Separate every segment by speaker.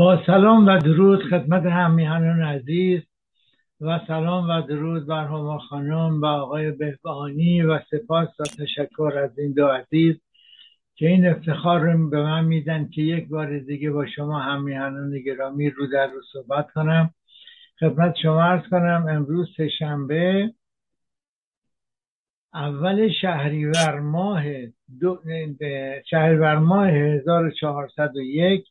Speaker 1: با سلام و درود خدمت همیهنان عزیز و سلام و درود بر هما خانم و آقای بهبهانی و سپاس و تشکر از این دو عزیز که این افتخار رو به من میدن که یک بار دیگه با شما همیهنان گرامی رو در رو صحبت کنم. خدمت شما ارز کنم امروز سهشنبه اول شهریور ماه دو... شهریور ماه 1401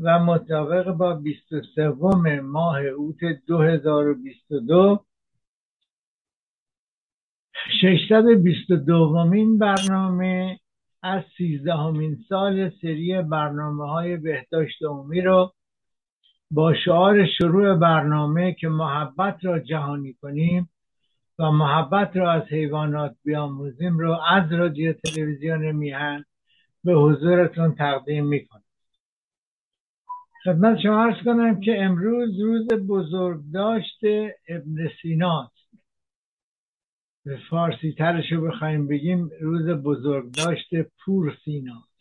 Speaker 1: و مطابق با 23 ماه اوت 2022 622 مین برنامه از 13 همین سال سری برنامه های بهداشت عمومی رو با شعار شروع برنامه که محبت را جهانی کنیم و محبت را از حیوانات بیاموزیم رو از رادیو تلویزیون میهن به حضورتون تقدیم می‌کنم. خدمت شما ارز کنم که امروز روز بزرگداشت ابن سیناست به فارسی ترش رو بخوایم بگیم روز بزرگداشت پور سیناست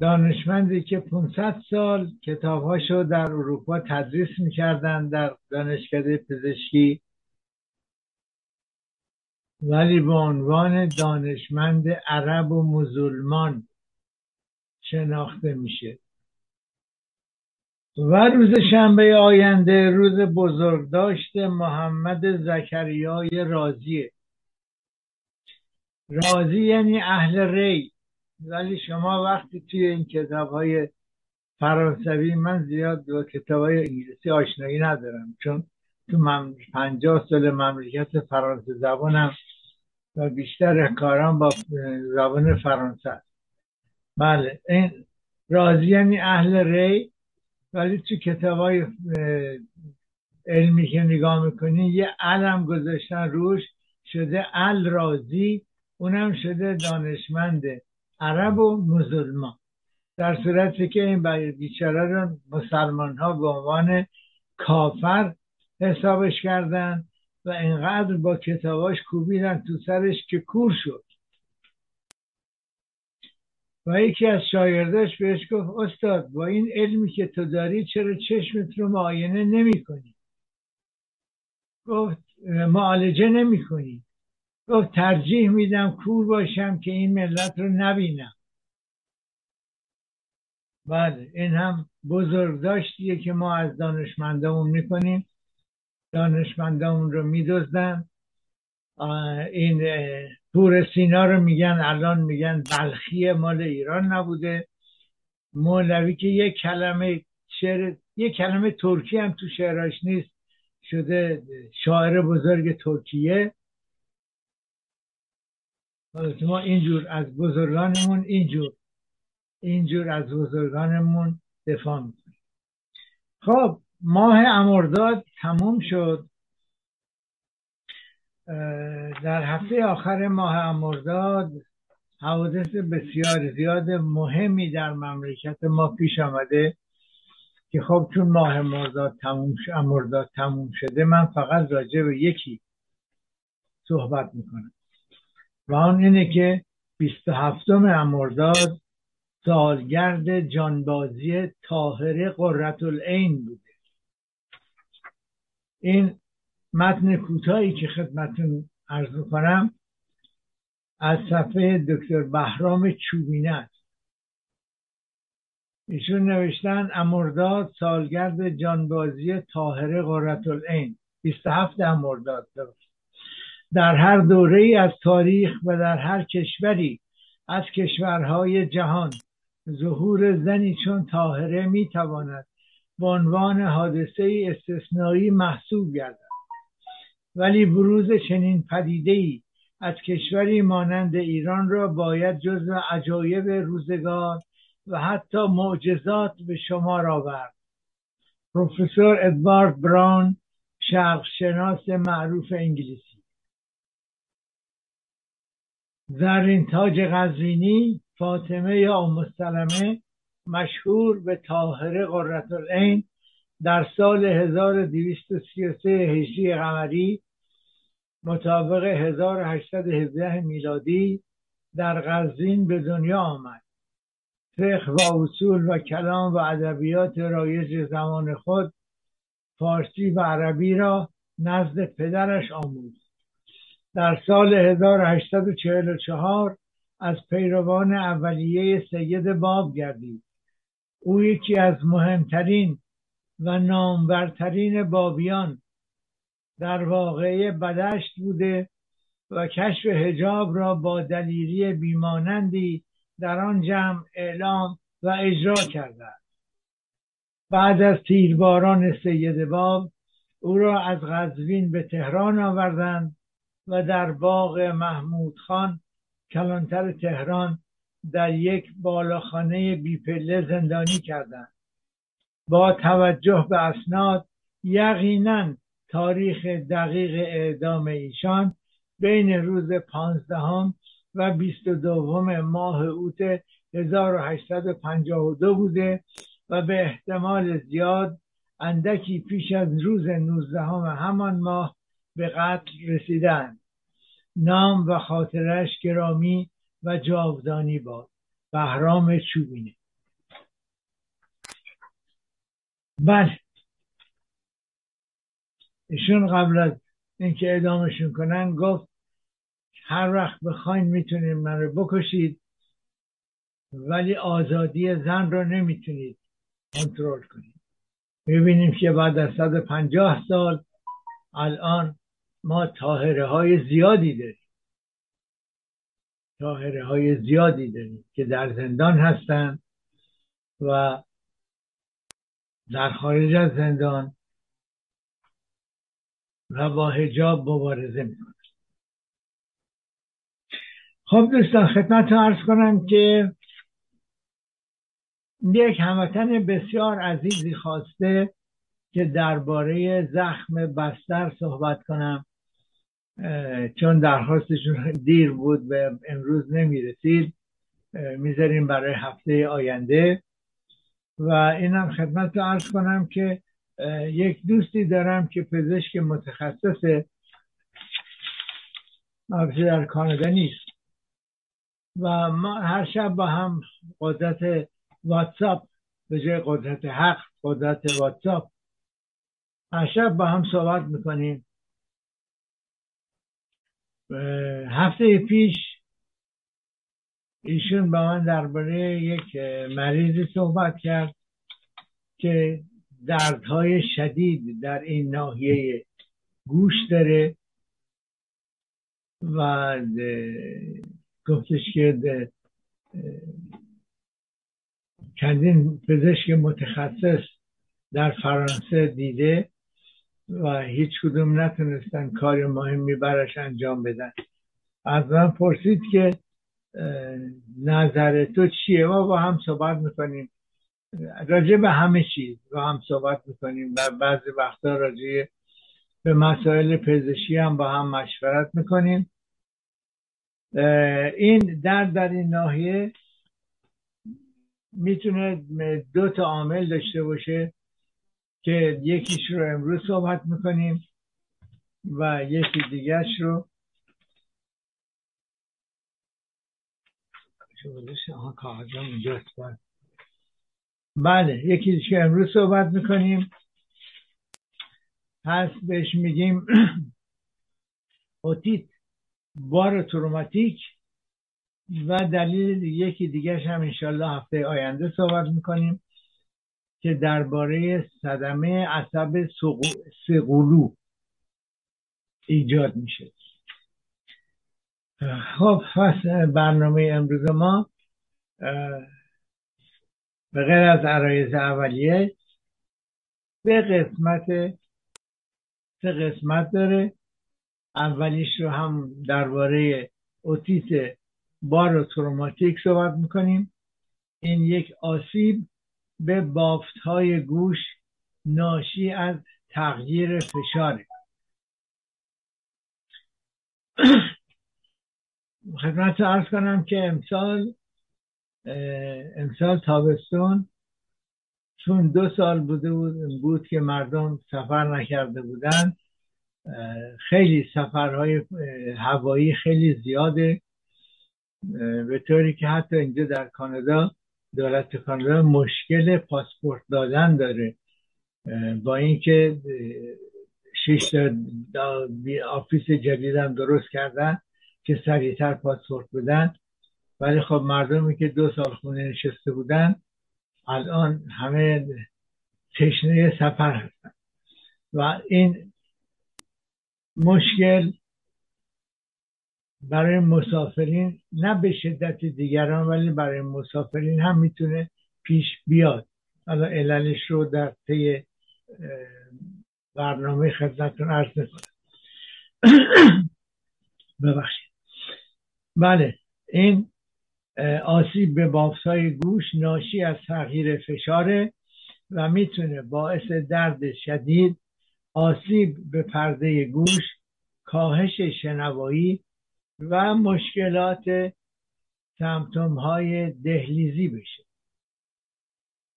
Speaker 1: دانشمندی که 500 سال کتابهاشو در اروپا تدریس می‌کردن در دانشکده پزشکی. ولی به عنوان دانشمند عرب و مسلمان شناخته میشه. و روز شنبه آینده روز بزرگداشت محمد زکریای رازیه. رازی یعنی اهل ری. ولی شما وقتی توی این کتاب های فرانسوی من زیاد با کتاب های انگلیسی آشنایی ندارم چون تو من پنجاه سال مملکت فرانسه زبانم و بیشتر کارم با زبان فرانسه است. بله. این رازی یعنی اهل ری ولی تو کتاب های علمی که نگاه می‌کنی یه علم گذاشتن روش شده ال رازی اونم شده دانشمند عرب و مسلمان. در صورتی که این بیچاره رو مسلمان ها به عنوان کافر حسابش کردن و اینقدر با کتاباش کوبیدن تو سرش که کور شد. و یکی از شاگرداش بهش گفت استاد با این علمی که تو داری چرا چشمت رو معاینه نمی کنی؟ گفت معالجه نمی کنی. گفت ترجیح میدم کور باشم که این ملت رو نبینم. بله این هم بزرگداشتیه که ما از دانشمندامون می‌کنیم. دانشمندامون رو میدزدن. این پور سینا رو میگن الان میگن بلخی مال ایران نبوده. مولوی که یک کلمه شعر یک کلمه ترکی هم تو شعراش نیست شده شاعر بزرگ ترکیه. ما اینجور از بزرگانمون اینجور اینجور از بزرگانمون دفاع می‌کنیم. خب ماه امرداد تموم شد. در هفته آخر ماه امرداد حوادث بسیار زیاد مهمی در مملکت ما پیش آمده که خب چون ماه مرداد تموم امرداد تموم شده من فقط راجع به یکی صحبت می‌کنم. و آن اینه که 27 امرداد سالگرد جانبازی طاهره قررت العین بوده. این متن کوتاهی که خدمتون عرض کنم از صفحه دکتر بهرام چوبینه است. ایشون نوشتن امرداد سالگرد جانبازی طاهره قررت العین. 27 امرداد در هر دوره ای از تاریخ و در هر کشوری از کشورهای جهان ظهور زنی چون طاهره می‌تواند به عنوان حادثه استثنایی محسوب گردد. ولی بروز چنین پدیده ای از کشوری مانند ایران را باید جزو عجایب روزگار و حتی معجزات به شمار آورد. پروفسور ادوارد براون شرق معروف انگلیسی. زرین تاج قزوینی فاطمه یا ام مشهور به طاهره قررت العین در سال 1233 هجری قمری مطابق 1817 میلادی در قزوین به دنیا آمد. فقه و اصول و کلام و ادبیات رایج زمان خود فارسی و عربی را نزد پدرش آموخت. در سال 1844 از پیروان اولیه سید باب گردید. او یکی از مهمترین و نامورترین بابیان در واقعه بدشت بوده و کشف هجاب را با دلیری بیمانندی در آن جمع اعلام و اجرا کرده بعد از تیرباران سید باب او را از غزوین به تهران آوردند و در باغ محمود خان کلانتر تهران در یک بالاخانه بیپله زندانی کردند. با توجه به اسناد یقینا تاریخ دقیق اعدام ایشان بین روز پانزدهم و بیست دوم ماه اوت 1852 بوده و به احتمال زیاد اندکی پیش از روز نوزدهم همان ماه به قتل رسیدند. نام و خاطرش گرامی و جاودانی باد. بهرام چوبینه. بله. ایشون قبل از اینکه ادامشون کنن گفت هر وقت بخواین می‌تونید من رو بکشید ولی آزادی زن رو نمی‌تونید کنترل کنید. می‌بینیم که بعد از 150 سال الان ما تاهره های زیادی داریم. تاهره های زیادی داریم که در زندان هستن و در خارج از زندان و با هجاب مبارزه می‌کنن خب دوستان خدمت ارز کنم که یک هموطن بسیار عزیزی خواسته که درباره زخم بستر صحبت کنم چون درخواستشون دیر بود و امروز نمی‌رسید می‌ذاریم برای هفته آینده. و اینم خدمت رو عرض کنم که یک دوستی دارم که پزشک متخصص در کانادا نیست. و ما هر شب با هم قدرت واتساپ به جای قدرت حق قدرت واتساپ هر شب با هم صحبت می‌کنیم. هفته پیش ایشون با من درباره یک مریضی صحبت کرد که دردهای شدید در این ناحیه گوش داره و گفتش که چندین پزشک متخصص در فرانسه دیده و هیچ کدوم نتونستن کار مهمی براش انجام بدن. از من پرسید که نظر تو چیه؟ ما با هم صحبت می‌کنیم. راجع به همه چیز با هم صحبت می‌کنیم و بعضی وقتا راجع به مسائل پزشکی هم با هم مشورت می‌کنیم. این درد در این ناحیه می‌تونه دو تا عامل داشته باشه که یکیش رو امروز صحبت می‌کنیم و یکی دیگرش رو بله. یکی که امروز صحبت می‌کنیم. هست بهش میگیم اوتیت بار تروماتیک و دلیل یکی دیگرش هم انشالله هفته آینده صحبت می‌کنیم که درباره صدمه عصب سقولو ایجاد میشه. خب برنامه امروز ما به غیر از عرایز اولیه به قسمت سه قسمت داره. اولیش رو هم درباره اوتیت باروتروماتیک صحبت می‌کنیم. این یک آسیب به بافت های گوش ناشی از تغییر فشاره. خدمت ارز کنم که امسال امسال تابستون چون دو سال بوده بود, بود که مردم سفر نکرده بودن. خیلی سفرهای هوایی خیلی زیاده. به طوری که حتی اینجا در کانادا دولت کانادا مشکل پاسپورت دادن داره. با اینکه شش office جدیدم درست کردن. که سریعتر پاسپورت بدن. ولی خب مردمی که دو سال خونه نشسته بودن الان همه تشنه سفر هستن. و این مشکل برای مسافرین نه به شدت دیگران ولی برای مسافرین هم می‌تونه پیش بیاد. حالا عللش رو در طی برنامه خدمتتون عرض می‌کنم. ببخشید. بله. این آسیب به بافت گوش ناشی از تغییر فشاره و می‌تونه باعث درد شدید آسیب به پرده گوش کاهش شنوایی و مشکلات سمتوم های دهلیزی بشه.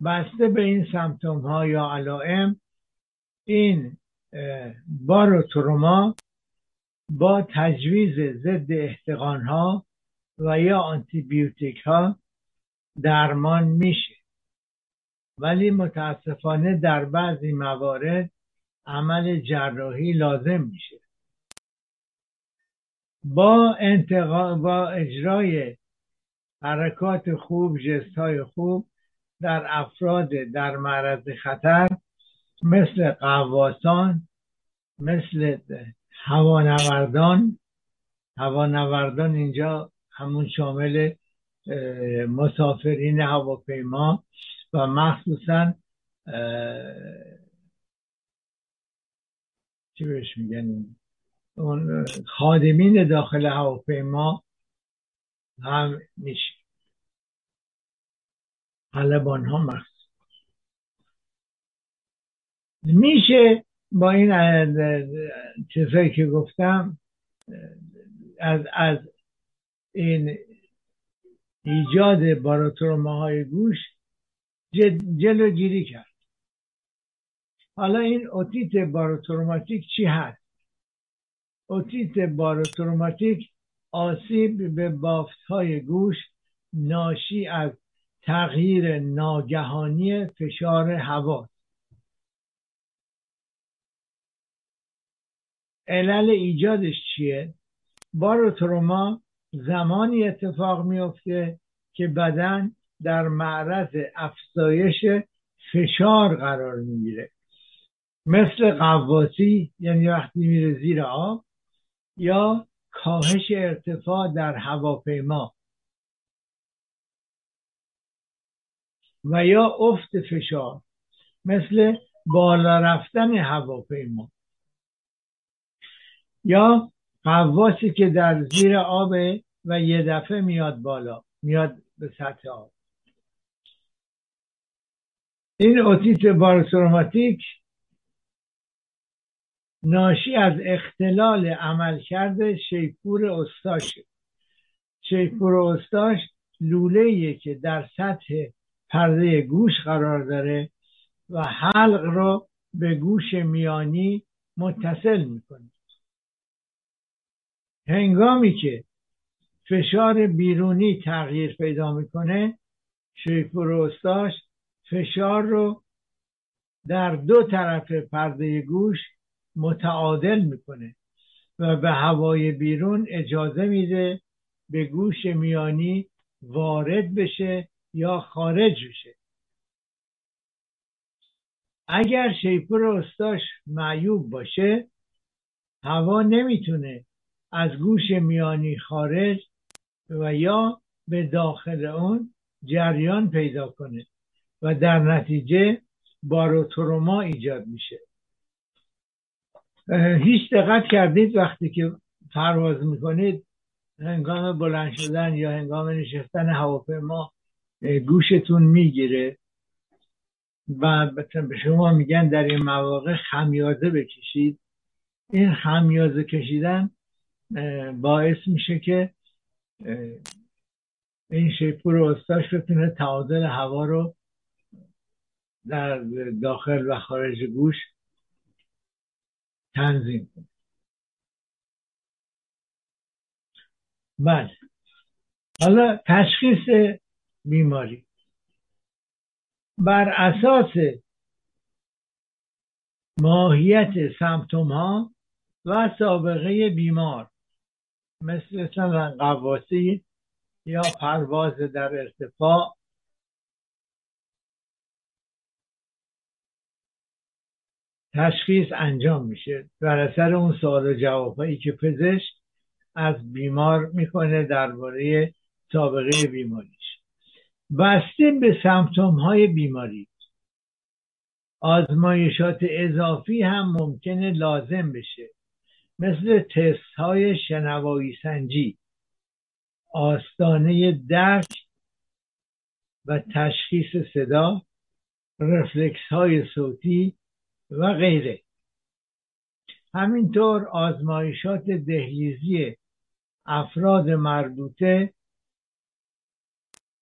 Speaker 1: بسته به این سمتوم ها یا علائم این باروتروما با تجویز ضد احتقان ها و یا آنتیبیوتیک ها درمان میشه. ولی متاسفانه در بعضی موارد عمل جراحی لازم میشه. با انتقا... با اجرای حرکات خوب جست های خوب در افراد در معرض خطر مثل قواسان مثل هوانوردان هوانوردان اینجا همون شامل مسافرین هواپیما و مخصوصا چی بهش میگن اون خادمین داخل هواپیما هم میشه. حلبان ها مخصوص میشه با این چیزهایی که گفتم از, از این ایجاد باراتروما های گوش جلوگیری کرد. حالا این اوتیت باروتروماتیک چی هست؟ اوتیت باروتروماتیک آسیب به بافت های گوش ناشی از تغییر ناگهانی فشار هوا. علل ایجادش چیه؟ باروتروما زمانی اتفاق میفته که بدن در معرض افزایش فشار قرار می‌گیره. مثل قواسی یعنی وقتی میره زیر آب یا کاهش ارتفاع در هواپیما. و یا افت فشار مثل بالا رفتن هواپیما. یا قواسی که در زیر آب و یه دفعه میاد بالا میاد به سطح آب. این اوتیت بارسوماتیک ناشی از اختلال عملکرد شیپور استاشه شیپور استاش لوله که در سطح پرده گوش قرار داره و حلق رو به گوش میانی متصل می‌کنه. هنگامی که فشار بیرونی تغییر پیدا می‌کنه شیپور استاش فشار رو در دو طرف پرده گوش متعادل می‌کنه و به هوای بیرون اجازه میده به گوش میانی وارد بشه یا خارج بشه. اگر شیپور استاش معیوب باشه هوا نمی‌تونه از گوش میانی خارج و یا به داخل اون جریان پیدا کنه و در نتیجه باروتروما ایجاد میشه. هیچ دقت کردید وقتی که پرواز می‌کنید هنگام بلند شدن یا هنگام نشستن هواپیما گوشتون می‌گیره و به شما میگن در این مواقع خمیازه بکشید. این خمیازه کشیدن باعث میشه که این شیپور استاش بتونه تعادل هوا رو در داخل و خارج گوش تنظیم کنه. بله. حالا تشخیص بیماری. بر اساس ماهیت سمتوم ها و سابقه بیمار مثل قواسی یا پرواز در ارتفاع. تشخیص انجام میشه. بر اثر اون سوال و جوابهایی که پزشک از بیمار می‌کنه درباره سابقه بیماریش. بسته به سمتوم های بیماری. آزمایشات اضافی هم ممکنه لازم بشه. مثل تست های شنوایی سنجی آستانه درک و تشخیص صدا رفلکس های صوتی و غیره. همینطور آزمایشات دهلیزی افراد مربوطه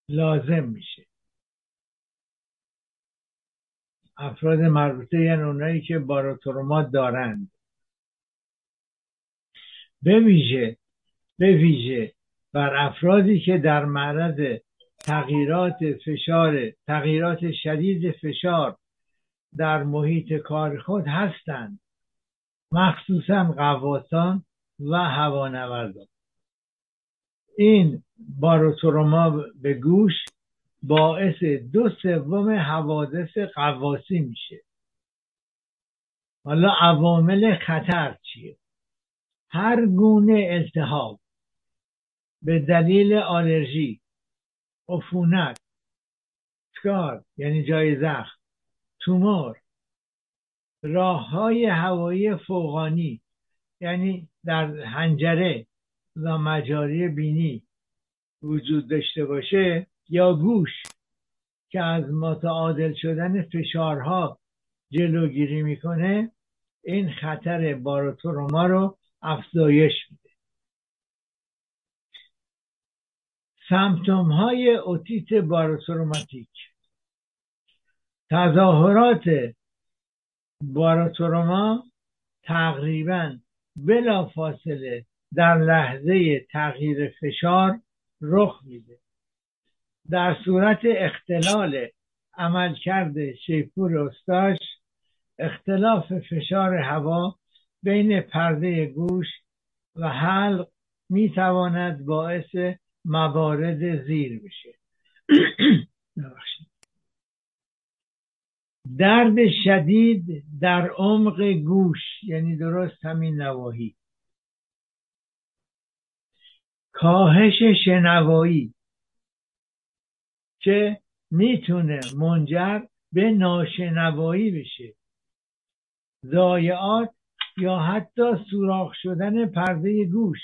Speaker 1: لازم میشه. افراد مربوطه یعنی اونایی که باروتروما دارند. به ویژه به ویژه بر افرادی که در معرض تغییرات فشار تغییرات شدید فشار در محیط کار خود هستند. مخصوصا قواسان و هوانوردان. این باروتروما به گوش باعث دو سوم حوادث قواسی میشه. حالا عوامل خطر چیه؟ هر گونه التهاب به دلیل آلرژی عفونت سکار یعنی جای زخم تومور راه های هوایی فوقانی یعنی در هنجره و مجاری بینی وجود داشته باشه یا گوش که از متعادل شدن فشارها جلوگیری می‌کنه این خطر باروتروما رو افزایش میده. سمتوم های اوتیت باروتروماتیک تظاهرات باروتروما تقریبا بلا فاصله در لحظه تغییر فشار رخ میده. در صورت اختلال عملکرد شیپور استاش اختلاف فشار هوا بین پرده گوش و حلق می‌تواند باعث موارد زیر بشه. درد شدید در عمق گوش یعنی درست همین نواحی. کاهش شنوایی که می‌تونه منجر به ناشنوایی بشه. ضایعات یا حتی سوراخ شدن پرده گوش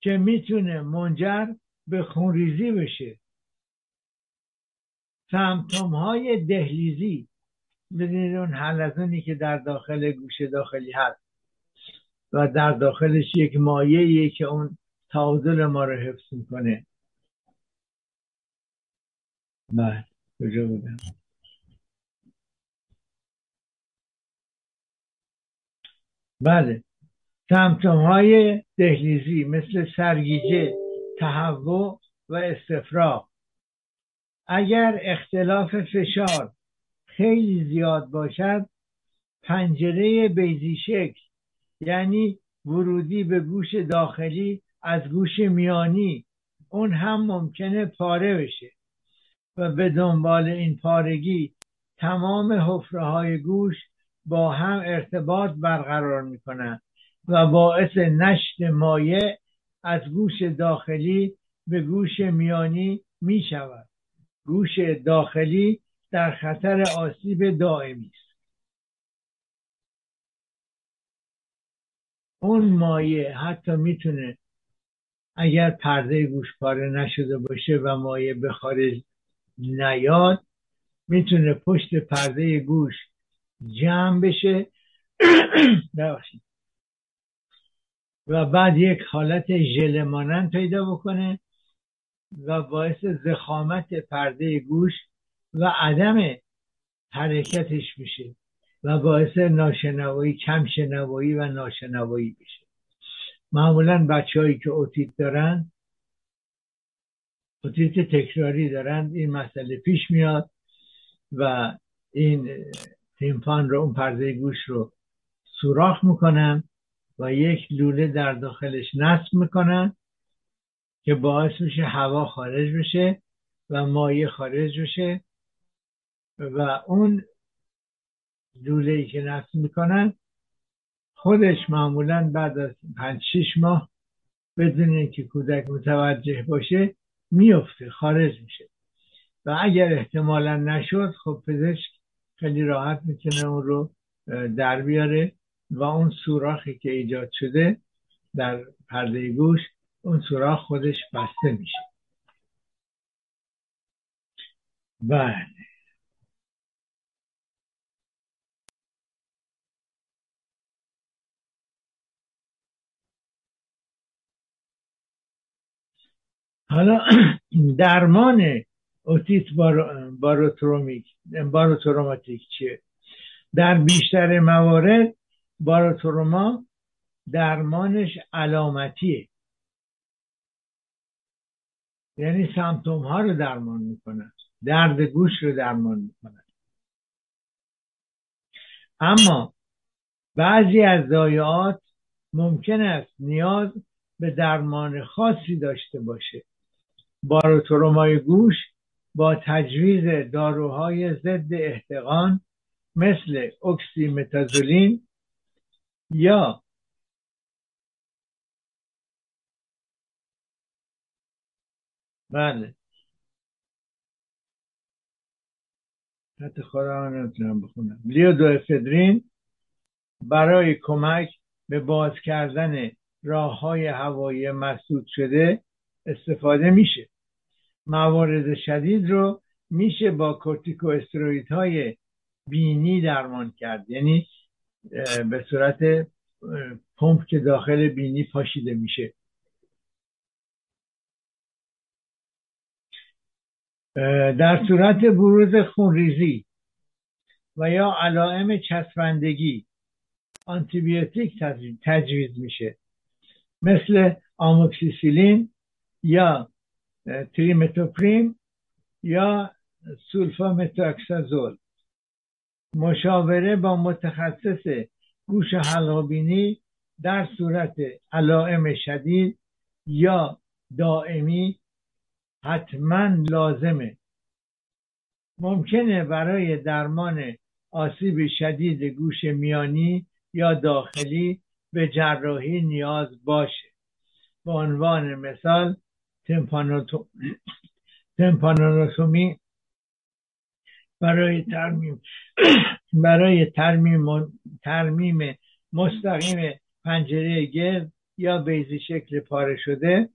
Speaker 1: که می‌تونه منجر به خونریزی بشه. سمتوم های دهلیزی بدونید اون حلزونی که در داخل گوش داخلی هست و در داخلش یک مایه که اون تعادل ما رو حفظ می‌کنه. بله کجا بودم؟ بله. سمتوم های دهلیزی مثل سرگیجه تهوع و استفراغ. اگر اختلاف فشار خیلی زیاد باشد پنجره بیزی شکل یعنی ورودی به گوش داخلی از گوش میانی اون هم ممکنه پاره بشه و به دنبال این پارگی تمام حفره های گوش با هم ارتباط برقرار می‌کنن و باعث نشت مایع از گوش داخلی به گوش میانی می شود گوش داخلی در خطر آسیب دائمی است. اون مایع حتی می‌تونه اگر پرده گوش پاره نشده باشه و مایع به خارج نیاد می‌تونه پشت پرده گوش جمع بشه. و بعد یک حالت ژله مانند پیدا بکنه و باعث زخامت پرده گوش و عدم حرکتش میشه و باعث ناشنوایی کم شنوایی و ناشنوایی بشه معمولا بچه که اوتیت دارن اوتیت تکراری دارن. این مسئله پیش میاد و این تیمپان رو اون پرده گوش رو سوراخ می‌کنن و یک لوله در داخلش نصب می‌کنن که باعث میشه هوا خارج بشه و مایه خارج بشه. و اون لوله ای که نصب می‌کنن خودش معمولا بعد از پنج شش ماه بدون اینکه کودک متوجه باشه میفته خارج میشه. و اگر احتمالا نشد خب پزشک خیلی راحت می‌تونه اون رو در بیاره و اون سوراخی که ایجاد شده در پرده گوش اون سوراخ خودش بسته میشه. بله. حالا درمان اوتیت باروترومیک باروتروماتیک چیه؟ در بیشتر موارد باروتروما درمانش علامتیه. یعنی سمتوم ها رو درمان می‌کنن درد گوش رو درمان می‌کنن اما بعضی از ضایعات ممکن است نیاز به درمان خاصی داشته باشه. باروترومای گوش با تجویز داروهای ضد احتقان مثل اکسیمتازولین یا بله. حتی نمی‌تونم بخونم. افدرین برای کمک به باز کردن راه های هوایی مسدود شده استفاده میشه. موارد شدید رو میشه با کورتیکو های بینی درمان کرد. یعنی به صورت پمپ که داخل بینی پاشیده میشه. در صورت بروز خونریزی و یا علائم چسبندگی آنتیبیوتیک تجویز میشه. مثل آموکسیسیلین یا تریمتوپریم یا سولفامتاکسازول مشاوره با متخصص گوش حلقبینی در صورت علائم شدید یا دائمی حتما لازمه. ممکنه برای درمان آسیب شدید گوش میانی یا داخلی به جراحی نیاز باشه. به عنوان مثال تمپانوتومی برای ترمیم برای ترمیم ترمیم مستقیم پنجره گرد یا بیزی شکل پاره شده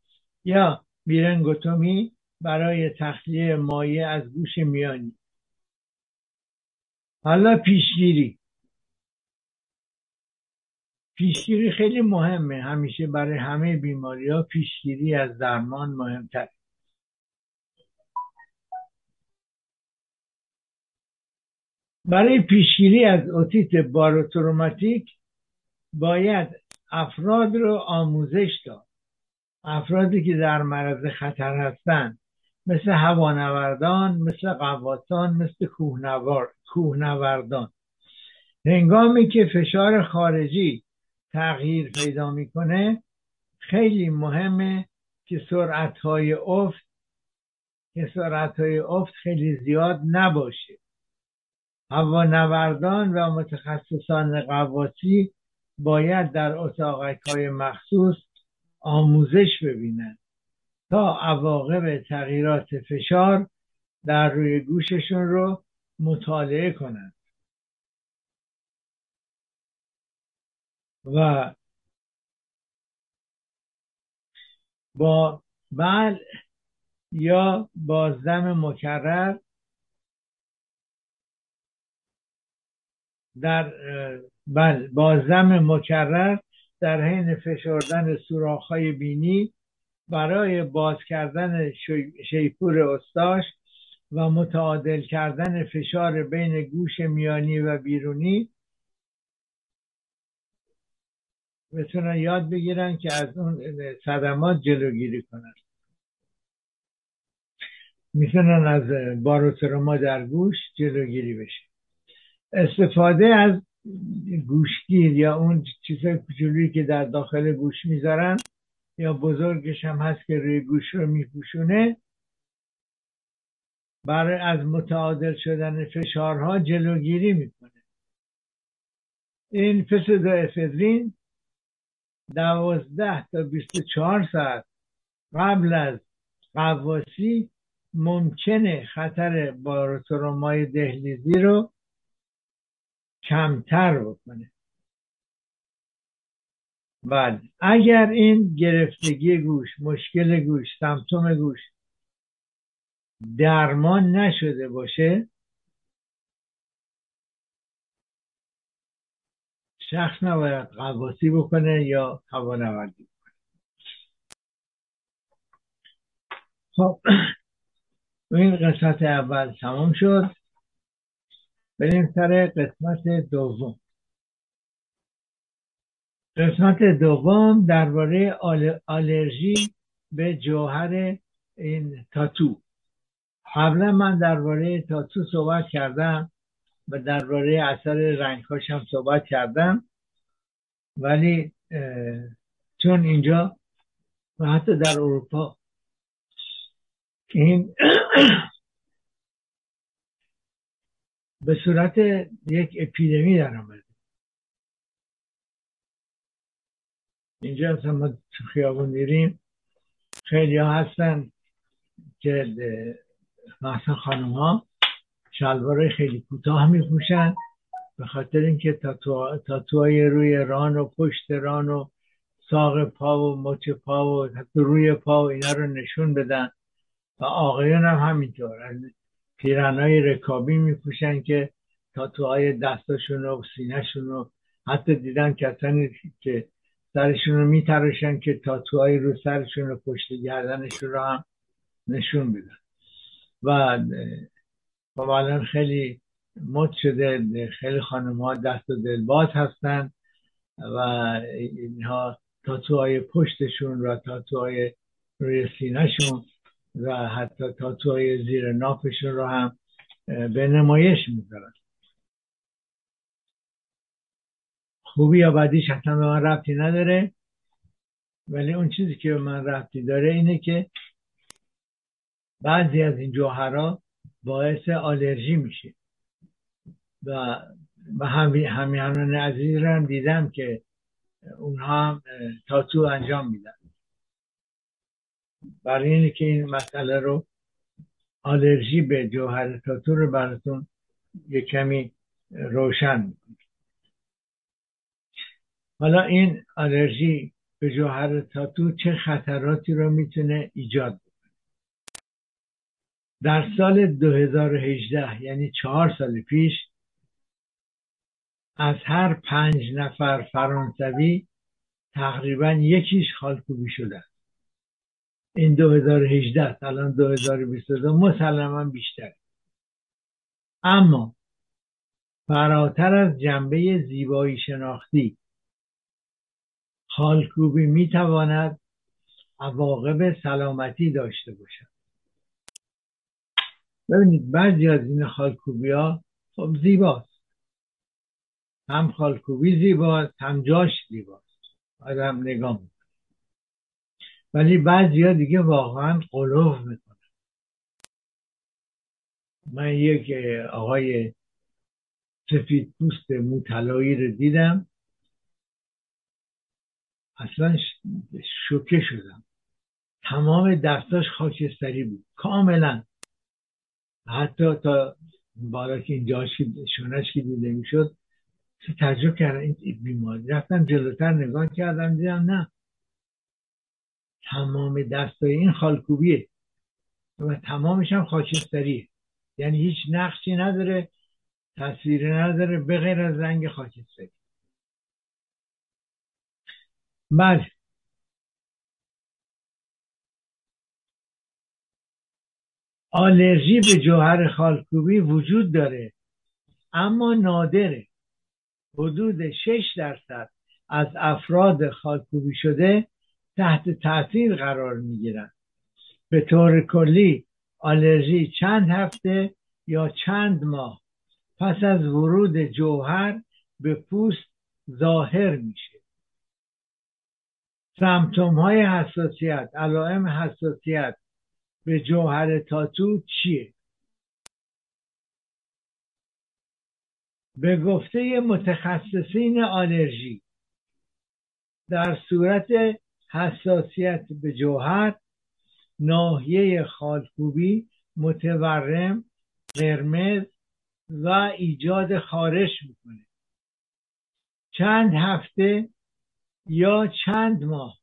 Speaker 1: یا بیرنگوتومی برای تخلیه مایع از گوش میانی. حالا پیشگیری. پیشگیری خیلی مهمه. همیشه برای همه بیماری ها پیشگیری از درمان مهمتر برای پیشگیری از اوتیت باروتروماتیک باید افراد رو آموزش داد. افرادی که در معرض خطر هستند مثل هوانوردان مثل قواسان مثل کوهنوردان. هنگامی که فشار خارجی تغییر پیدا می‌کنه. خیلی مهمه که سرعت های افت که سرعت های افت خیلی زیاد نباشه. هوانوردان و متخصصان قواسی باید در اتاقک های مخصوص آموزش ببینند تا عواقب تغییرات فشار در روی گوششون رو مطالعه کنند و با بل یا بازدم مکرر در بل بازدم مکرر در حین فشردن های بینی برای باز کردن شیپور استاش و متعادل کردن فشار بین گوش میانی و بیرونی بتونن یاد بگیرن که از اون صدمات جلوگیری کنن. می‌تونن از باروتروما در گوش جلوگیری بشه استفاده از گوشگیر یا اون چیزای کوچولویی که در داخل گوش می‌ذارن یا بزرگش هم هست که روی گوش رو میپوشونه برای از متعادل شدن فشارها جلوگیری می‌کنه. این فسد افدرین دوازده تا بیست چهار ساعت قبل از قواسی ممکنه خطر باروترومای دهلیزی رو کمتر بکنه. بله. اگر این گرفتگی گوش مشکل گوش سمتوم گوش درمان نشده باشه شخص نباید قواسی بکنه یا هوانوردی بکنه. خب این قسمت اول تمام شد. بریم سر قسمت دوم. قسمت دوم درباره آلرژی به جوهر این تاتو. قبلا من درباره تاتو صحبت کردم. و درباره اثر رنگهاش هم صحبت کردم. ولی چون اینجا و حتی در اروپا این به صورت یک اپیدمی در آمده. اینجا اصلا ما خیابون میریم. خیلی ها هستن که مثلا خانم ها شلوار خیلی کوتاه میپوشن به خاطر اینکه تاتو... تاتوهای روی ران و پشت ران و ساق پا و مچ پا و حتی روی پا و اینا رو نشون بدن. و آقایان هم همینطور پیرنهای رکابی میپوشن که تاتوهای دستاشون و سینهشون رو حتی دیدن کسانی که سرشون رو میتراشن که تاتوهای رو سرشون و پشت گردنشون رو هم نشون بدن. و خب الان خیلی مد شده خیلی خانم ها دست و دلباز هستن و اینها تاتوهای پشتشون و تاتوهای روی سینهشون و حتی تاتوهای زیر نافشون رو هم به نمایش می‌ذارن. خوبی یا بدیش حتما به من ربطی نداره ولی اون چیزی که به من ربطی داره اینه که بعضی از این جوهرها باعث آلرژی میشه. و و همیهنان عزیز رو هم دیدم که اونها هم تاتو انجام میدن. برای اینه که این مسئله رو آلرژی به جوهر تاتو رو براتون یه کمی روشن می‌کنه حالا این آلرژی به جوهر تاتو چه خطراتی رو می‌تونه ایجاد در سال 2018 یعنی چهار سال پیش از هر پنج نفر فرانسوی تقریبا یکیش خالکوبی شده. این 2018 است الان 2022 مسلما بیشتر. اما فراتر از جنبه زیبایی شناختی خالکوبی می‌تواند عواقب سلامتی داشته باشد. ببینید بعضی از این خالکوبی ها خب زیباست. هم خالکوبی زیباست هم جاش زیباست. آدم نگاه می‌کنه. ولی بعضی ها دیگه واقعا قلوف می‌کنه من یک آقای سفید پوست موتلایی رو دیدم. اصلا شوکه شدم. تمام دستاش خاکستری بود. کاملا. حتی تا بالا که اینجا شونش که دیده می‌شد تجربه کردم این بیماری. رفتم جلوتر نگاه کردم دیدم نه. تمام دستای این خالکوبیه. و تمامش هم خاکستریه. یعنی هیچ نقشی نداره تصویری نداره به غیر از رنگ خاکستری. بله. آلرژی به جوهر خالکوبی وجود داره اما نادره. حدود 6 درصد از افراد خالکوبی شده تحت تاثیر قرار می‌گیرند. به طور کلی آلرژی چند هفته یا چند ماه پس از ورود جوهر به پوست ظاهر میشه. سمتوم های حساسیت علائم حساسیت به جوهر تاتو چیه؟ به گفته متخصصین آلرژی. در صورت حساسیت به جوهر ناحیه خالکوبی متورم قرمز و ایجاد خارش می‌کنه. چند هفته یا چند ماه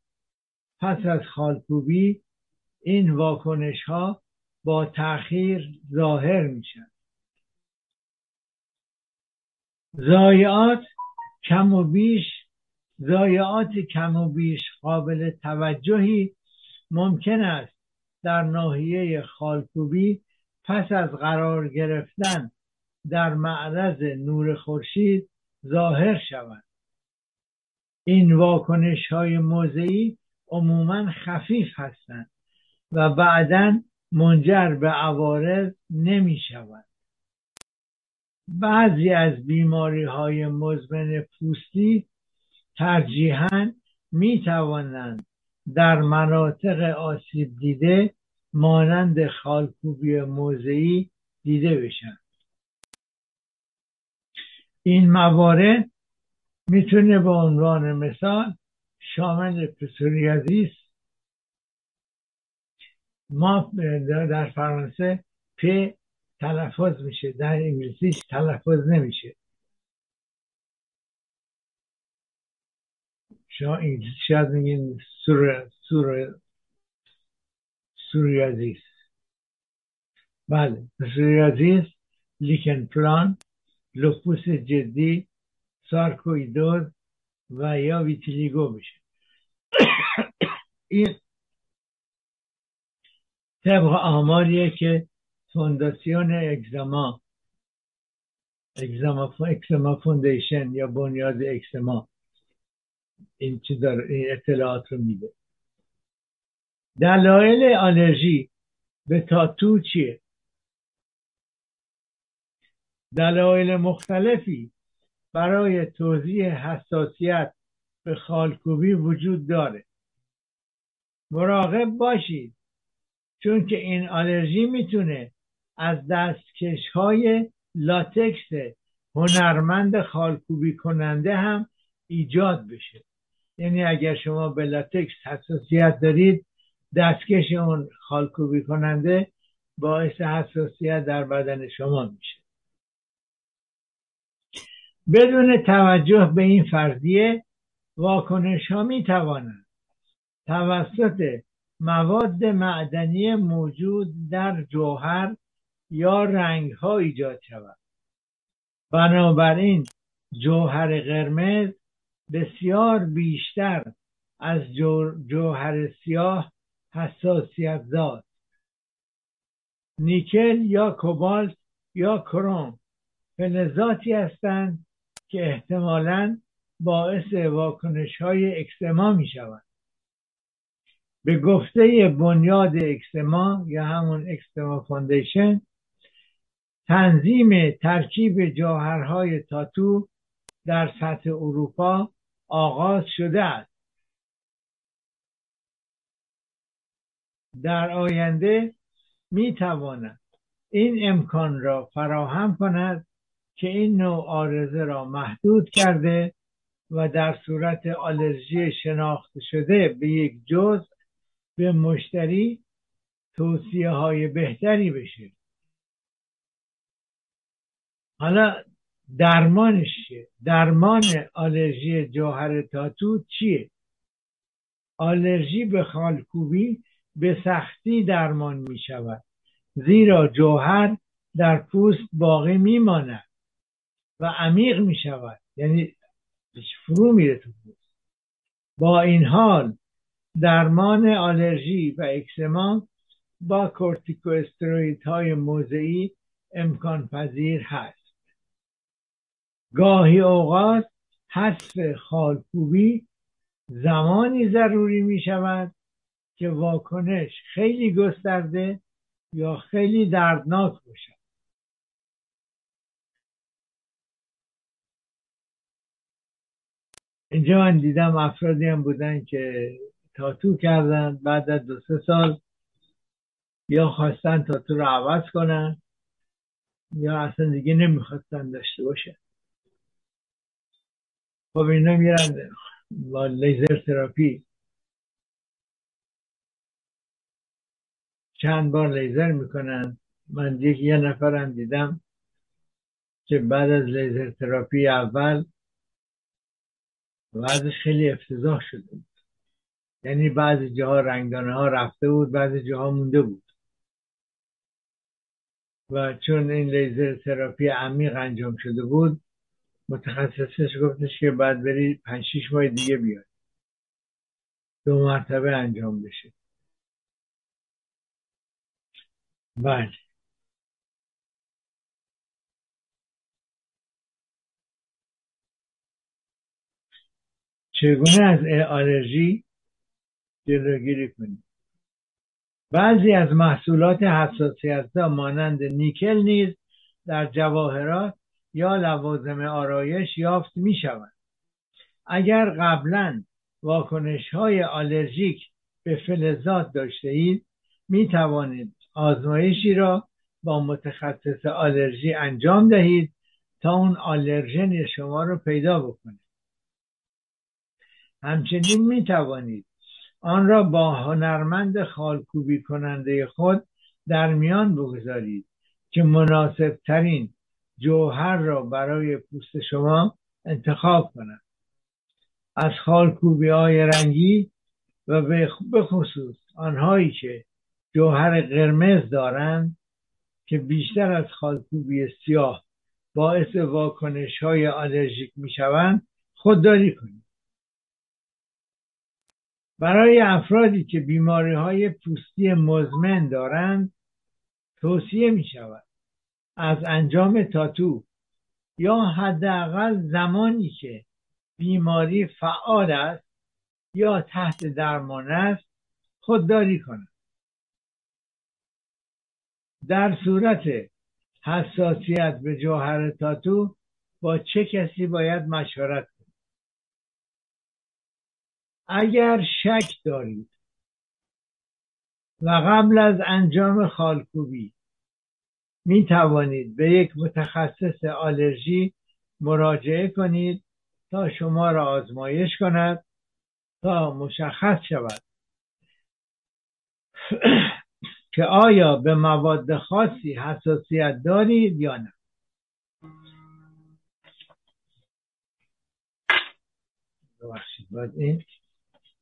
Speaker 1: پس از خالکوبی این واکنش ها با تاخیر ظاهر میشن. زایعات کم و بیش زایعات کم و بیش قابل توجهی ممکن است در ناحیه خالکوبی پس از قرار گرفتن در معرض نور خورشید ظاهر شود. این واکنش های موضعی عموما خفیف هستند. و بعدا منجر به عوارض نمی شود بعضی از بیماری های مزمن پوستی ترجیحاً می توانند در مناطق آسیب دیده مانند خالکوبی موضعی دیده بشن. این موارد می‌تونه به عنوان مثال شامل پسوریازیس ما در فرانسه پ تلفظ میشه. در انگلیسیش تلفظ نمیشه. شما انگلیسی شاید میگین؟ سور سور سوریازیس بله. سوریازیس لیکن پلان لپوس جدی سارکویدوز و یا ویتیلیگو میشه. این طبق آماریه که فونداسیون اگزاما اگزاما اکزاما فوندیشن یا بنیاد اکزاما این چیز این اطلاعات رو میده. دلایل آلرژی به تاتو چیه؟ دلایل مختلفی برای توضیح حساسیت به خالکوبی وجود داره. مراقب باشید. چون که این آلرژی می‌تونه از دستکش های لاتکس هنرمند خالکوبی کننده هم ایجاد بشه. یعنی اگر شما به لاتکس حساسیت دارید دستکش اون خالکوبی کننده باعث حساسیت در بدن شما میشه. بدون توجه به این فرضیه واکنش ها می توانند توسط مواد معدنی موجود در جوهر یا رنگ ها ایجاد شود. بنابراین جوهر قرمز بسیار بیشتر از جوهر سیاه حساسیت داد نیکل یا کوبالت یا کروم فلزاتی هستند که احتمالا باعث واکنش های eczema می شود به گفته بنیاد eczema یا همون Eczema Foundation تنظیم ترکیب جوهرهای tattoo در سطح اروپا آغاز شده است. در آینده می تواند این امکان را فراهم کند که این نوع آرزه را محدود کرده و در صورت آلرژی شناخته شده به یک جز به مشتری توصیه های بهتری بشه. حالا درمانش چیه؟ درمان آلرژی جوهر تاتو چیه؟ آلرژی به خالکوبی به سختی درمان می شود زیرا جوهر در پوست باقی میماند و عمیق می شود یعنی فرو میره تو پوست. با این حال درمان آلرژی و اکسما با کورتیکوستروید های موضعی امکان پذیر هست. گاهی اوقات حذف خالکوبی زمانی ضروری می شود که واکنش خیلی گسترده یا خیلی دردناک باشد. اینجا من دیدم افرادی هم بودن که تاتو کردن بعد از دو سه سال یا خواستن تاتو رو عوض کنن یا اصلا دیگه نمی‌خواستن داشته باشن خب اینا میرن با لیزر تراپی. چند بار لیزر می‌کنن. من یک یه نفرم دیدم که بعد از لیزر تراپی اول وضعش خیلی افتضاح شده بود. یعنی بعضی جاها رنگدانه ها رفته بود بعضی جاها مونده بود. و چون این لیزر تراپی عمیق انجام شده بود متخصصش گفتش که بعد بری پنج شیش ماه دیگه بیاد. دو مرتبه انجام بشه. بله. چگونه از آلرژی جلوگیری کنیم. بعضی از محصولات حساسیت مانند نیکل نیز در جواهرات یا لوازم آرایش یافت می شود اگر قبلا واکنش های آلرژیک به فلزات داشته اید می توانید آزمایشی را با متخصص آلرژی انجام دهید تا اون آلرژن شما رو پیدا بکنه. همچنین می توانید آن را با هنرمند خالکوبی کننده خود در میان بگذارید که مناسب ترین جوهر را برای پوست شما انتخاب کند. از خالکوبی های رنگی و به خصوص آنهایی که جوهر قرمز دارند که بیشتر از خالکوبی سیاه باعث واکنش های آلرژیک می شوند خودداری کنید. برای افرادی که بیماری های پوستی مزمن دارند توصیه می شود از انجام تاتو یا حداقل زمانی که بیماری فعال است یا تحت درمان است خودداری کنند. در صورت حساسیت به جوهر تاتو با چه کسی باید مشورت اگر شک دارید و قبل از انجام خالکوبی می توانید به یک متخصص آلرژی مراجعه کنید تا شما را آزمایش کند تا مشخص شود که آیا به مواد خاصی حساسیت دارید یا نه. باید این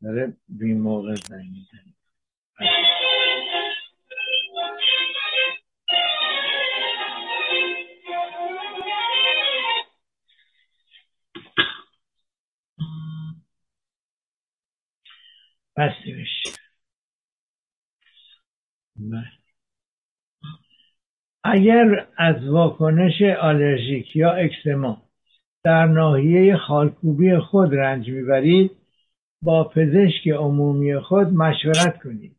Speaker 1: داره بی موقع زنگ می‌زنید بسته بشه بله. اگر از واکنش آلرژیک یا اکسما در ناحیه خالکوبی خود رنج می‌برید با پزشک عمومی خود مشورت کنید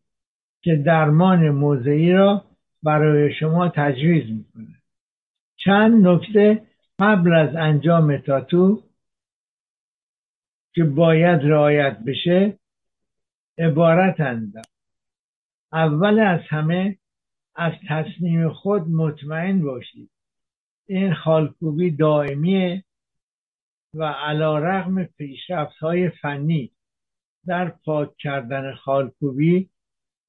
Speaker 1: که درمان موضعی را برای شما تجویز می‌کنه چند نکته قبل از انجام تاتو که باید رعایت بشه عبارتند. اول از همه از تصمیم خود مطمئن باشید. این خالکوبی دائمیه و علا رغم پیشرفت های فنی. در پاک کردن خالکوبی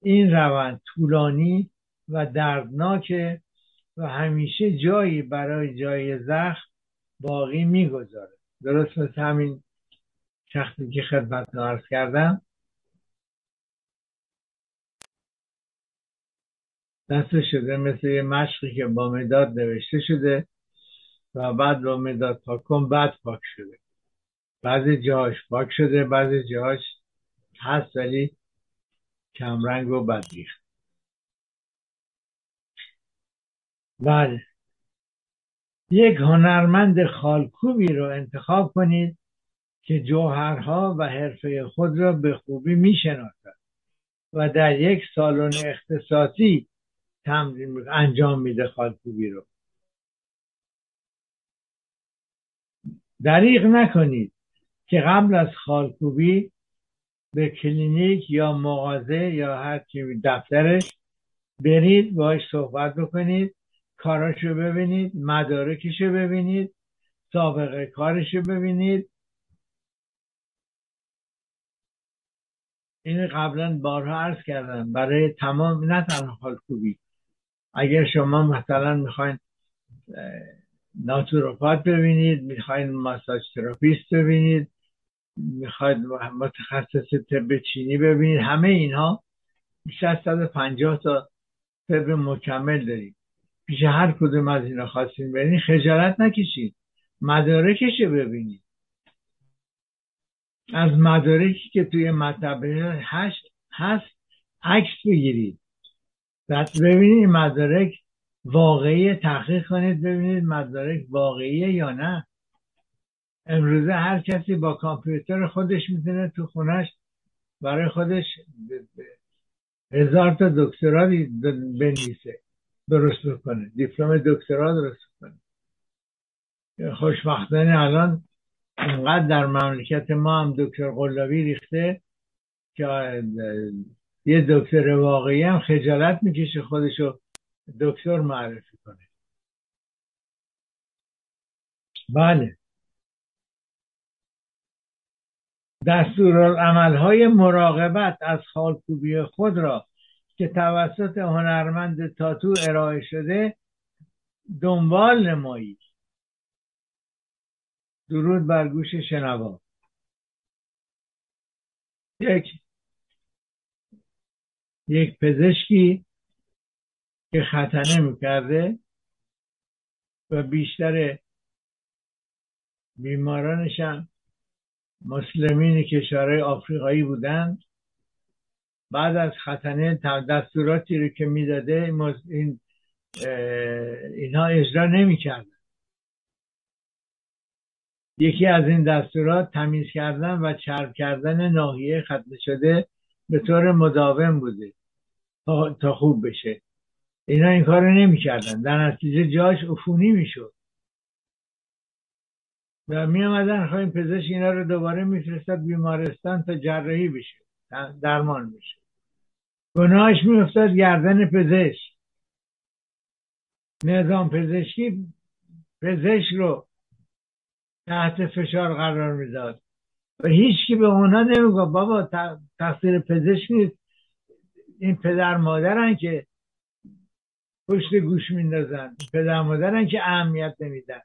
Speaker 1: این روند طولانی و دردناکه و همیشه جایی برای جای زخم باقی می‌گذاره. درست مثل همین شخصی که خدمت عرض کردم. دست شده مثل یه مشقی که با مداد نوشته شده و بعد با مداد پاک کن بعد پاک شده. بعضی جاهاش پاک شده بعضی جاهاش هست ولی کمرنگ و بدریخت بله. یک هنرمند خالکوبی رو انتخاب کنید که جوهرها و حرفه خود را به خوبی می‌شناسد و در یک سالن اختصاصی تمرین انجام میده خالکوبی رو. دریغ نکنید که قبل از خالکوبی به کلینیک یا مغازه یا هر چی دفترش برید باش صحبت بکنید کاراشو ببینید مدارکشو ببینید سابقه کارشو ببینید. این قبلا بارها عرض کردم. برای تمام نه تنها خالکوبی اگر شما مثلا می‌خواین ناتوروپات ببینید می‌خواین ماساژ تراپیست ببینید می‌خواید متخصص طب چینی ببینید. همه اینها بیش از 150 تا طب مکمل داریم. پیش هر کدوم از اینا خواستین ببینید خجالت نکشید مدارکش ببینید از مدارکی که توی مطبعه هشت هست عکس بگیرید. بعد ببینید مدارک واقعی تحقیق کنید ببینید مدارک واقعیه یا نه. امروزه هر کسی با کامپیوتر خودش می‌تونه تو خونش برای خودش هزار تا دکترا بنویسه درست بکنه. دیپلم دکترا درست بکنه. خوشبختانه الان اینقدر در مملکت ما هم دکتر قلابی ریخته که یه دکتر واقعی هم خجالت می‌کشه خودشو دکتر معرفی کنه. بله. های مراقبت از خالکوبی خود را که توسط هنرمند تاتو ارائه شده دنبال نمایید. درود بر گوش شنوا. یک یک پزشکی که ختنه می‌کرده و بیشتر بیمارانش هم مسلمین کشورهای آفریقایی بودند بعد از ختنه دستوراتی رو که می‌داده این اینها اجرا نمی‌کردن. یکی از این دستورات تمیز کردن و چرب کردن ناحیه ختنه شده به طور مداوم بوده تا خوب بشه. اینا این کار رو نمی‌کردن. در نتیجه جاش عفونی می‌شد. و می آمدن خواهیم پزشک اینا رو دوباره میفرستد بیمارستان تا جراحی بشه درمان بشه. گناهش میافتاد گردن پزشک. نظام پزشکی پزشک رو تحت فشار قرار می‌داد. و هیچ کی به اونا نمیگه بابا تقصیر پزشک نیست. این پدر مادرن که پشت گوش میندازن. پدر مادرن که اهمیت نمیدن.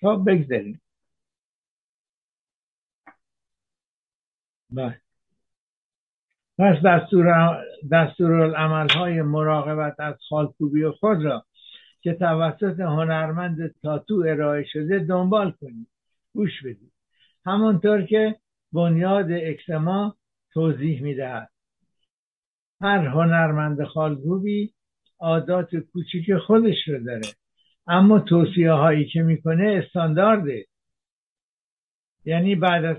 Speaker 1: تا بگذاریم بله. پس دستور, دستور های مراقبت از خالکوبی خود را که توسط هنرمند تاتو ارائه شده دنبال کنید. گوش بدید. همانطور که بنیاد اکسما توضیح می‌دهد. هر هنرمند خالکوبی عادات کوچیک خودش رو داره. اما توصیه هایی که می‌کنه استاندارده. یعنی بعد از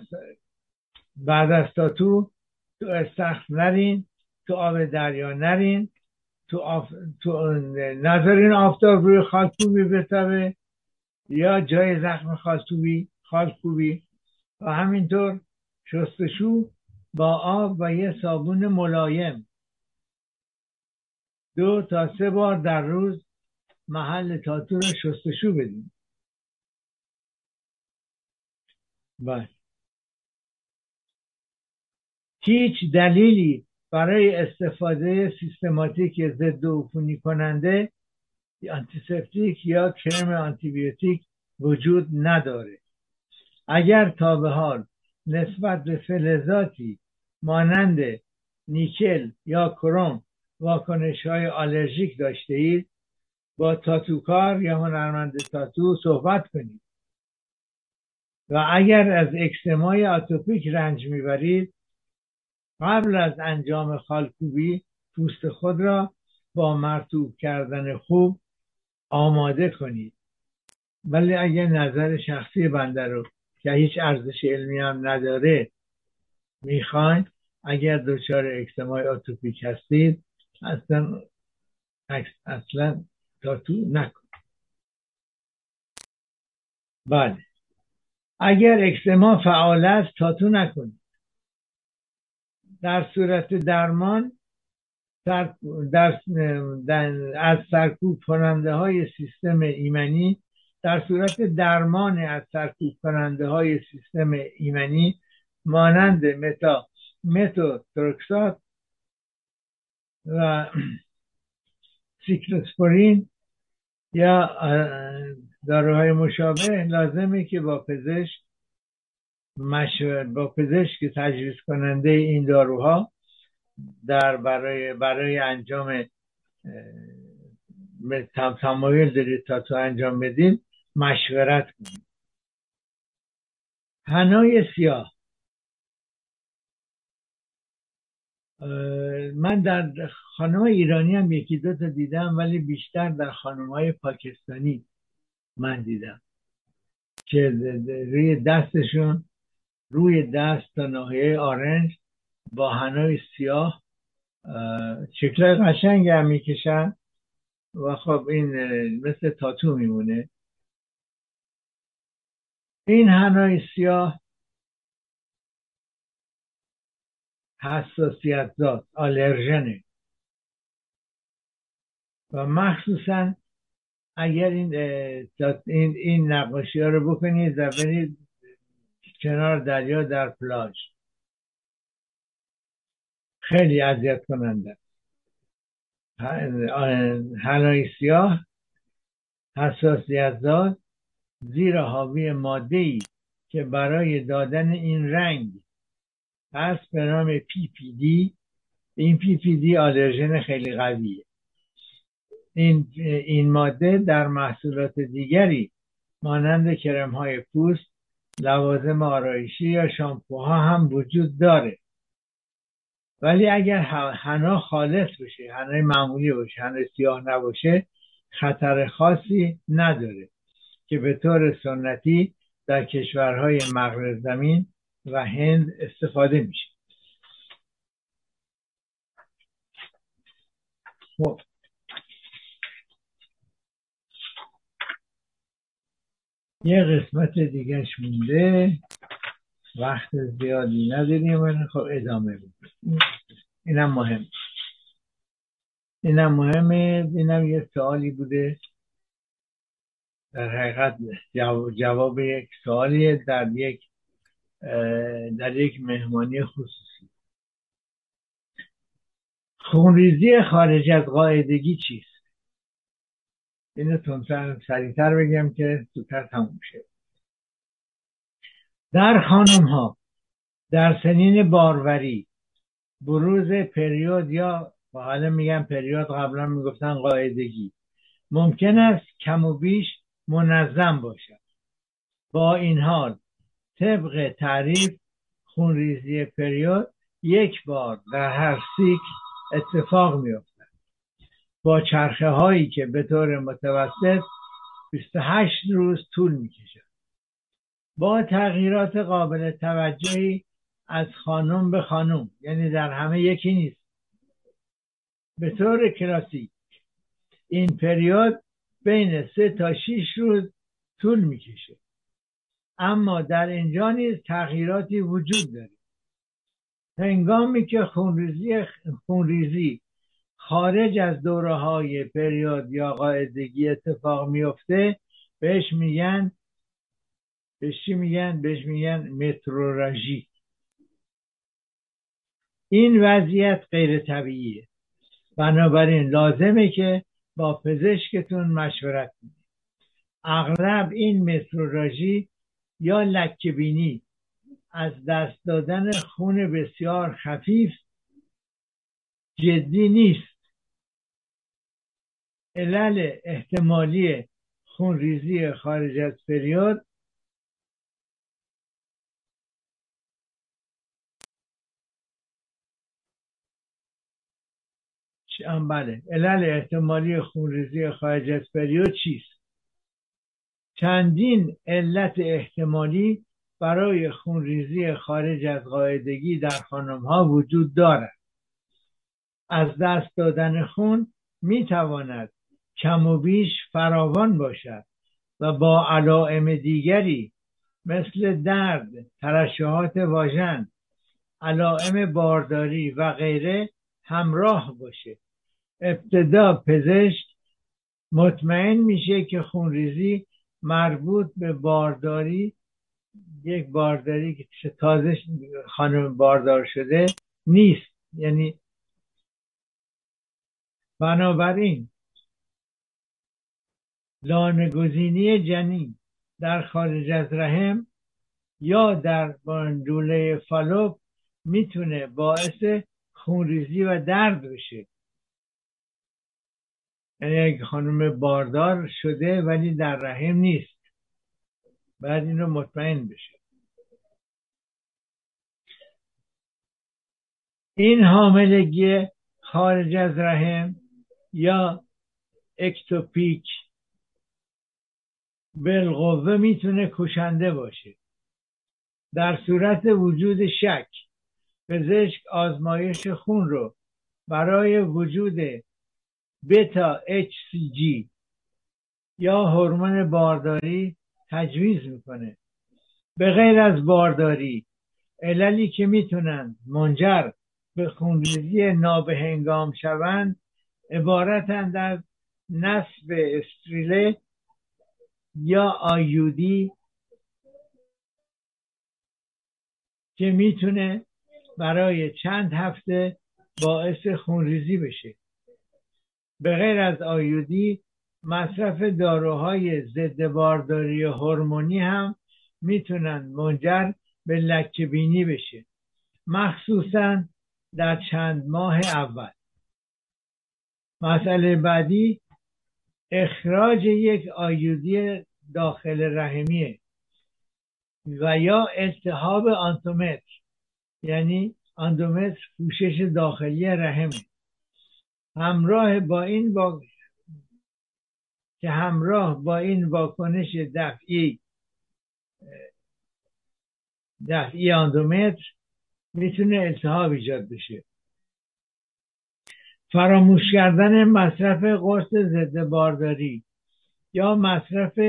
Speaker 1: بعد از تاتو تو استخر نرین تو آب دریا نرین تو, آف... تو نظرین آفتاب روی خالکوبی بتابه یا جای زخم خالکوبی خالکوبی. و همینطور شستشو با آب و یه صابون ملایم. دو تا سه بار در روز محل تاتو رو شستشو بدیم. بله. هیچ دلیلی برای استفاده سیستماتیک ضد عفونی کننده آنتیسپتیک یا کرم آنتیبیوتیک وجود نداره. اگر تا به حال نسبت به فلزاتی مانند نیکل یا کروم واکنش های آلرژیک داشته اید با تاتوکار یا هنرمند تاتو صحبت کنید و اگر از اکسمای آتوپیک رنج می‌برید قبل از انجام خالکوبی پوست خود را با مرتوب کردن خوب آماده کنید. ولی اگر نظر شخصی بنده رو که هیچ ارزش علمی هم نداره می‌خواین اگر دچار اکسمای آتوپیک هستید اصلا اصلا تاتو نکن. بله. اگر اکسما فعال است تاتو نکنید در صورت درمان در, در از سرکوب کننده های سیستم ایمنی در صورت درمان از سرکوب کننده های سیستم ایمنی مانند متا متوترکسات و سیکلوسپورین یا داروهای مشابه لازمه که با پزشک مشور با پزشک تجویز کننده این داروها در برای برای انجام تمایل دارید تا تو انجام بدین مشورت کنید. هنای سیاه. من در خانم ایرانی هم یکی دو تا دیدم ولی بیشتر در خانم های پاکستانی من دیدم که روی دستشون روی دست تا ناحیه آرنج با هنای سیاه شکل قشنگ هم می‌کشن و خب این مثل تاتو میمونه. این هنای سیاه حساسیت داد آلرژنه. و مخصوصا اگر این این, این نقاشی ها رو بکنید و برید کنار دریا در پلاژ. خیلی اذیت کننده. حنای سیاه حساسیت زاست زیرا حاوی ماده ای که برای دادن این رنگ هست به نام پی پی دی این پی پی دی آلرژن خیلی قویه. این, این ماده در محصولات دیگری مانند کرم های پوست لوازم آرایشی یا شامپوها هم وجود داره. ولی اگر حنا خالص بشه حنای معمولی باشه حنای سیاه نباشه خطر خاصی نداره که به طور سنتی در کشورهای مغرب زمین و هند استفاده میشه. خب. یه قسمت دیگهش مونده. وقت زیادی نداریم ولی خب ادامه بدیم. اینم مهم. اینم مهمه. اینم یه سوالی بوده. در حقیقت جواب یک سوالیه. در یک در یک مهمانی خصوصی. خونریزی خارج از قاعدگی چیست؟ اینو تونتر سریعتر بگم که زودتر تموم شه. در خانم ها در سنین باروری بروز پریود یا حالا میگم پریود قبلا می‌گفتن قاعدگی. ممکن است کم و بیش منظم باشد. با این حال طبق تعریف خونریزی پریود یک بار در هر سیک اتفاق میافتد. با چرخه هایی که به طور متوسط 28 روز طول می‌کشد. با تغییرات قابل توجهی از خانم به خانم یعنی در همه یکی نیست. به طور کلاسیک این پریود بین سه تا 6 روز طول می‌کشه اما در اینجا نیز تغییراتی وجود داره. هنگامی که خونریزی خونریزی خارج از دوره های پریود یا قاعدگی اتفاق میفته بهش میگن بهش چی میگن؟ بهش میگن متروراژی این وضعیت غیر طبیعیه. بنابراین لازمه که با پزشکتون مشورت کنید. اغلب این متروراژی یا لکبینی از دست دادن خون بسیار خفیف جدی نیست. علل احتمالی خونریزی خارج از پریود بله. علل احتمالی خونریزی خارج از پریود چیست؟ چندین علت احتمالی برای خونریزی خارج از قاعدگی در خانم ها وجود دارد. از دست دادن خون می تواند کم و بیش فراوان باشد و با علائم دیگری مثل درد، ترشحات واژن، علائم بارداری و غیره همراه باشه. ابتدا پزشک مطمئن میشه که خونریزی مربوط به بارداری یک بارداری که تازه خانم باردار شده نیست. یعنی بنابراین لانگزینی جنین در خارج از رحم یا در باندوله فالوب می‌تونه باعث خونریزی و درد بشه. یعنی یک خانم باردار شده ولی در رحم نیست. بعد این رو مطمئن بشه. این حاملگی خارج از رحم یا اکتوپیک بالقوه می‌تونه کشنده باشه. در صورت وجود شک پزشک آزمایش خون رو برای وجود بتا HCG یا هورمون بارداری تجویز می‌کنه. به غیر از بارداری عللی که می‌تونن منجر به خونریزی نابهنگام شوند عبارتند از نصب استریله یا آیودی که می‌تونه برای چند هفته باعث خونریزی بشه. به غیر از آیودی مصرف داروهای ضد بارداری هورمونی هم می‌تونن منجر به لکه بشه مخصوصا در چند ماه اول. مسئله بعدی اخراج یک آیودی داخل رحمیه و یا التهاب آنتومتر یعنی آندومتر پوشش داخلی رحمه همراه با این با... که همراه با این واکنش دفعی دفعی آندومتر می‌تونه التهاب ایجاد بشه. فراموش کردن مصرف قرص ضد بارداری یا مصرف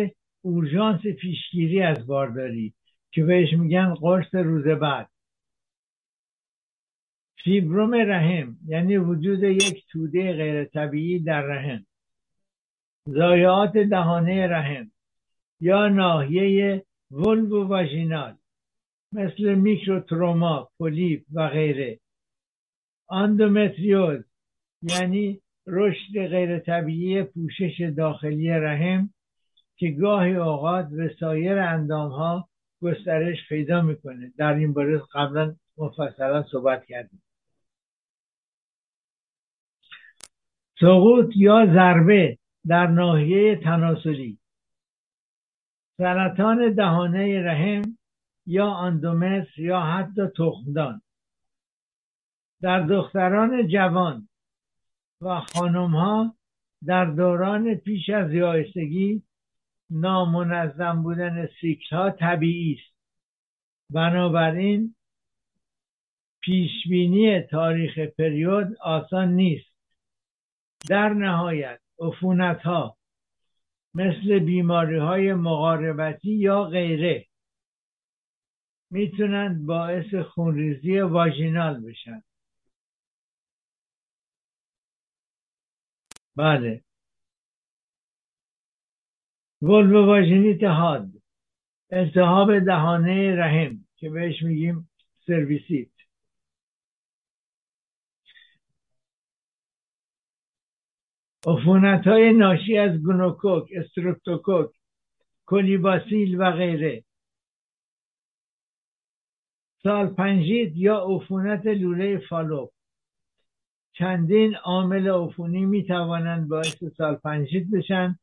Speaker 1: اورژانس پیشگیری از بارداری که بهش میگن قرص روز بعد. فیبروم رحم یعنی وجود یک توده غیر طبیعی در رحم. ضایعات دهانه رحم یا ناحیه ولو واژینال مثل میکروتروما، پولیپ و غیره. اندومتریوز یعنی رشد غیر طبیعی پوشش داخلی رحم که گاهی اوقات به سایر اندام ها گسترش پیدا می‌کنه. در این باره قبلا مفصلا صحبت کردیم. سقوط یا ضربه در ناحیه تناسلی. سرطان دهانه رحم یا اندومتر یا حتی تخمدان. در دختران جوان و خانم ها در دوران پیش از یائسگی نامنظم بودن سیکل ها طبیعی است. بنابراین پیشبینی تاریخ پریود آسان نیست. در نهایت عفونت ها مثل بیماری های مقاربتی یا غیره می‌تونند باعث خونریزی واژینال بشن. بله. ولو واژینیت حاد التهاب دهانه رحم که بهش میگیم سرویسیت عفونت های ناشی از گونوکوک استروپتوکوک کولیباسیل و غیره. سالپنژیت یا عفونت لوله فالوپ. چندین عامل عفونی می توانند باعث سالپنژیت بشن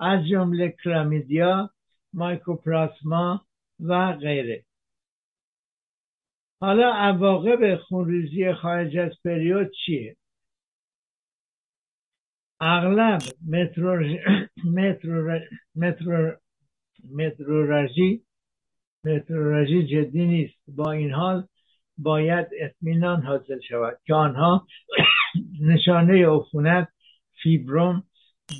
Speaker 1: از جمله کلامیدیا مایکوپلاسما و غیره. حالا عواقب خونریزی خارج از پریود چیه؟ اغلب مترورژی مترورژی جدی نیست. با این حال باید اطمینان حاصل شود که آنها نشانه عفونت فیبروم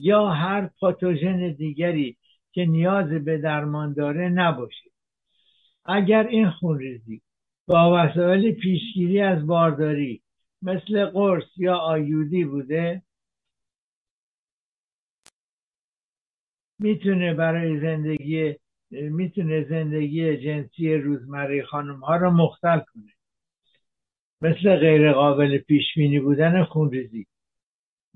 Speaker 1: یا هر پاتوژن دیگری که نیاز به درمان داره نباشه اگر این خونریزی با وسایل پیشگیری از بارداری مثل قرص یا آیودی بوده می‌تونه برای زندگی می‌تونه زندگی جنسی روزمره خانم ها رو مختل کنه. مثل غیر قابل پیش بینی بودن خونریزی.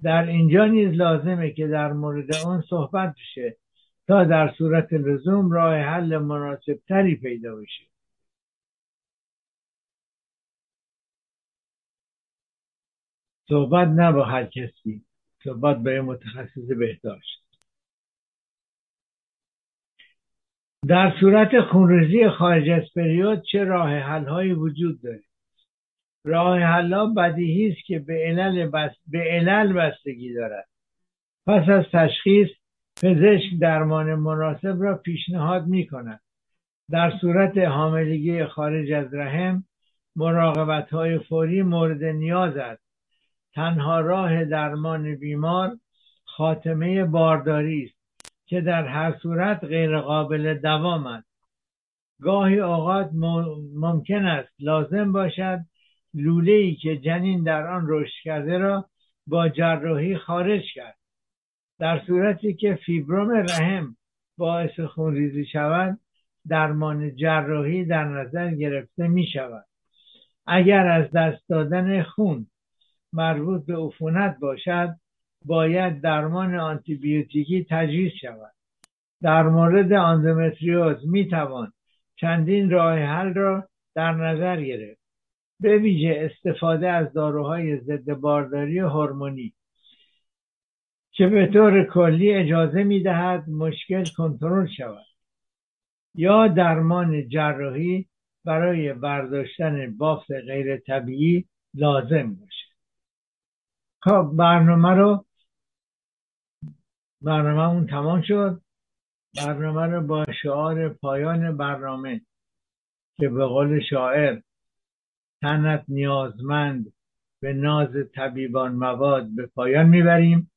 Speaker 1: در اینجا نیز لازمه که در مورد اون صحبت بشه تا در صورت لزوم راه حل مناسب تری پیدا بشه. صحبت نه با هر کسی صحبت با متخصص بهداشت. در صورت خونریزی خارج از پریود چه راه حل هایی وجود داره راه حلا بدیهی است که به علل, بس... به علل بستگی دارد. پس از تشخیص پزشک درمان مناسب را پیشنهاد می کند در صورت حاملگی خارج از رحم مراقبت های فوری مورد نیاز است. تنها راه درمان بیمار خاتمه بارداری است. که در هر صورت غیر قابل دوام است. گاهی اوقات ممکن است لازم باشد لوله ای که جنین در آن رشد کرده را با جراحی خارج کرد. در صورتی که فیبروم رحم باعث خونریزی شود درمان جراحی در نظر گرفته می شود اگر از دست دادن خون مربوط به عفونت باشد باید درمان آنتیبیوتیکی تجویز شود. در مورد آندومتریوز می توان چندین راه حل را در نظر گرفت. به ویژه استفاده از داروهای ضد بارداری هورمونی که به طور کلی اجازه می دهد مشکل کنترل شود. یا درمان جراحی برای برداشتن بافت غیر طبیعی لازم باشه خب برنامه رو برنامه اون تمام شد. برنامه رو با شعار پایان برنامه که به قول شاعر تنت نیازمند به ناز طبیبان مواد به پایان می‌بریم.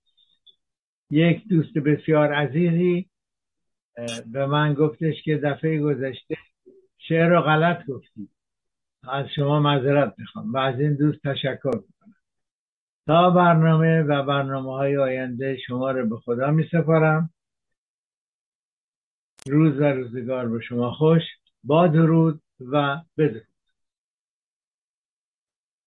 Speaker 1: یک دوست بسیار عزیزی به من گفتش که دفعه گذشته شعر رو غلط گفتی. از شما معذرت می‌خوام و از این دوست تشکر تا برنامه و برنامه های آینده شما رو به خدا می سپارم. روز و روزگار به شما خوش. با درود و بدرود.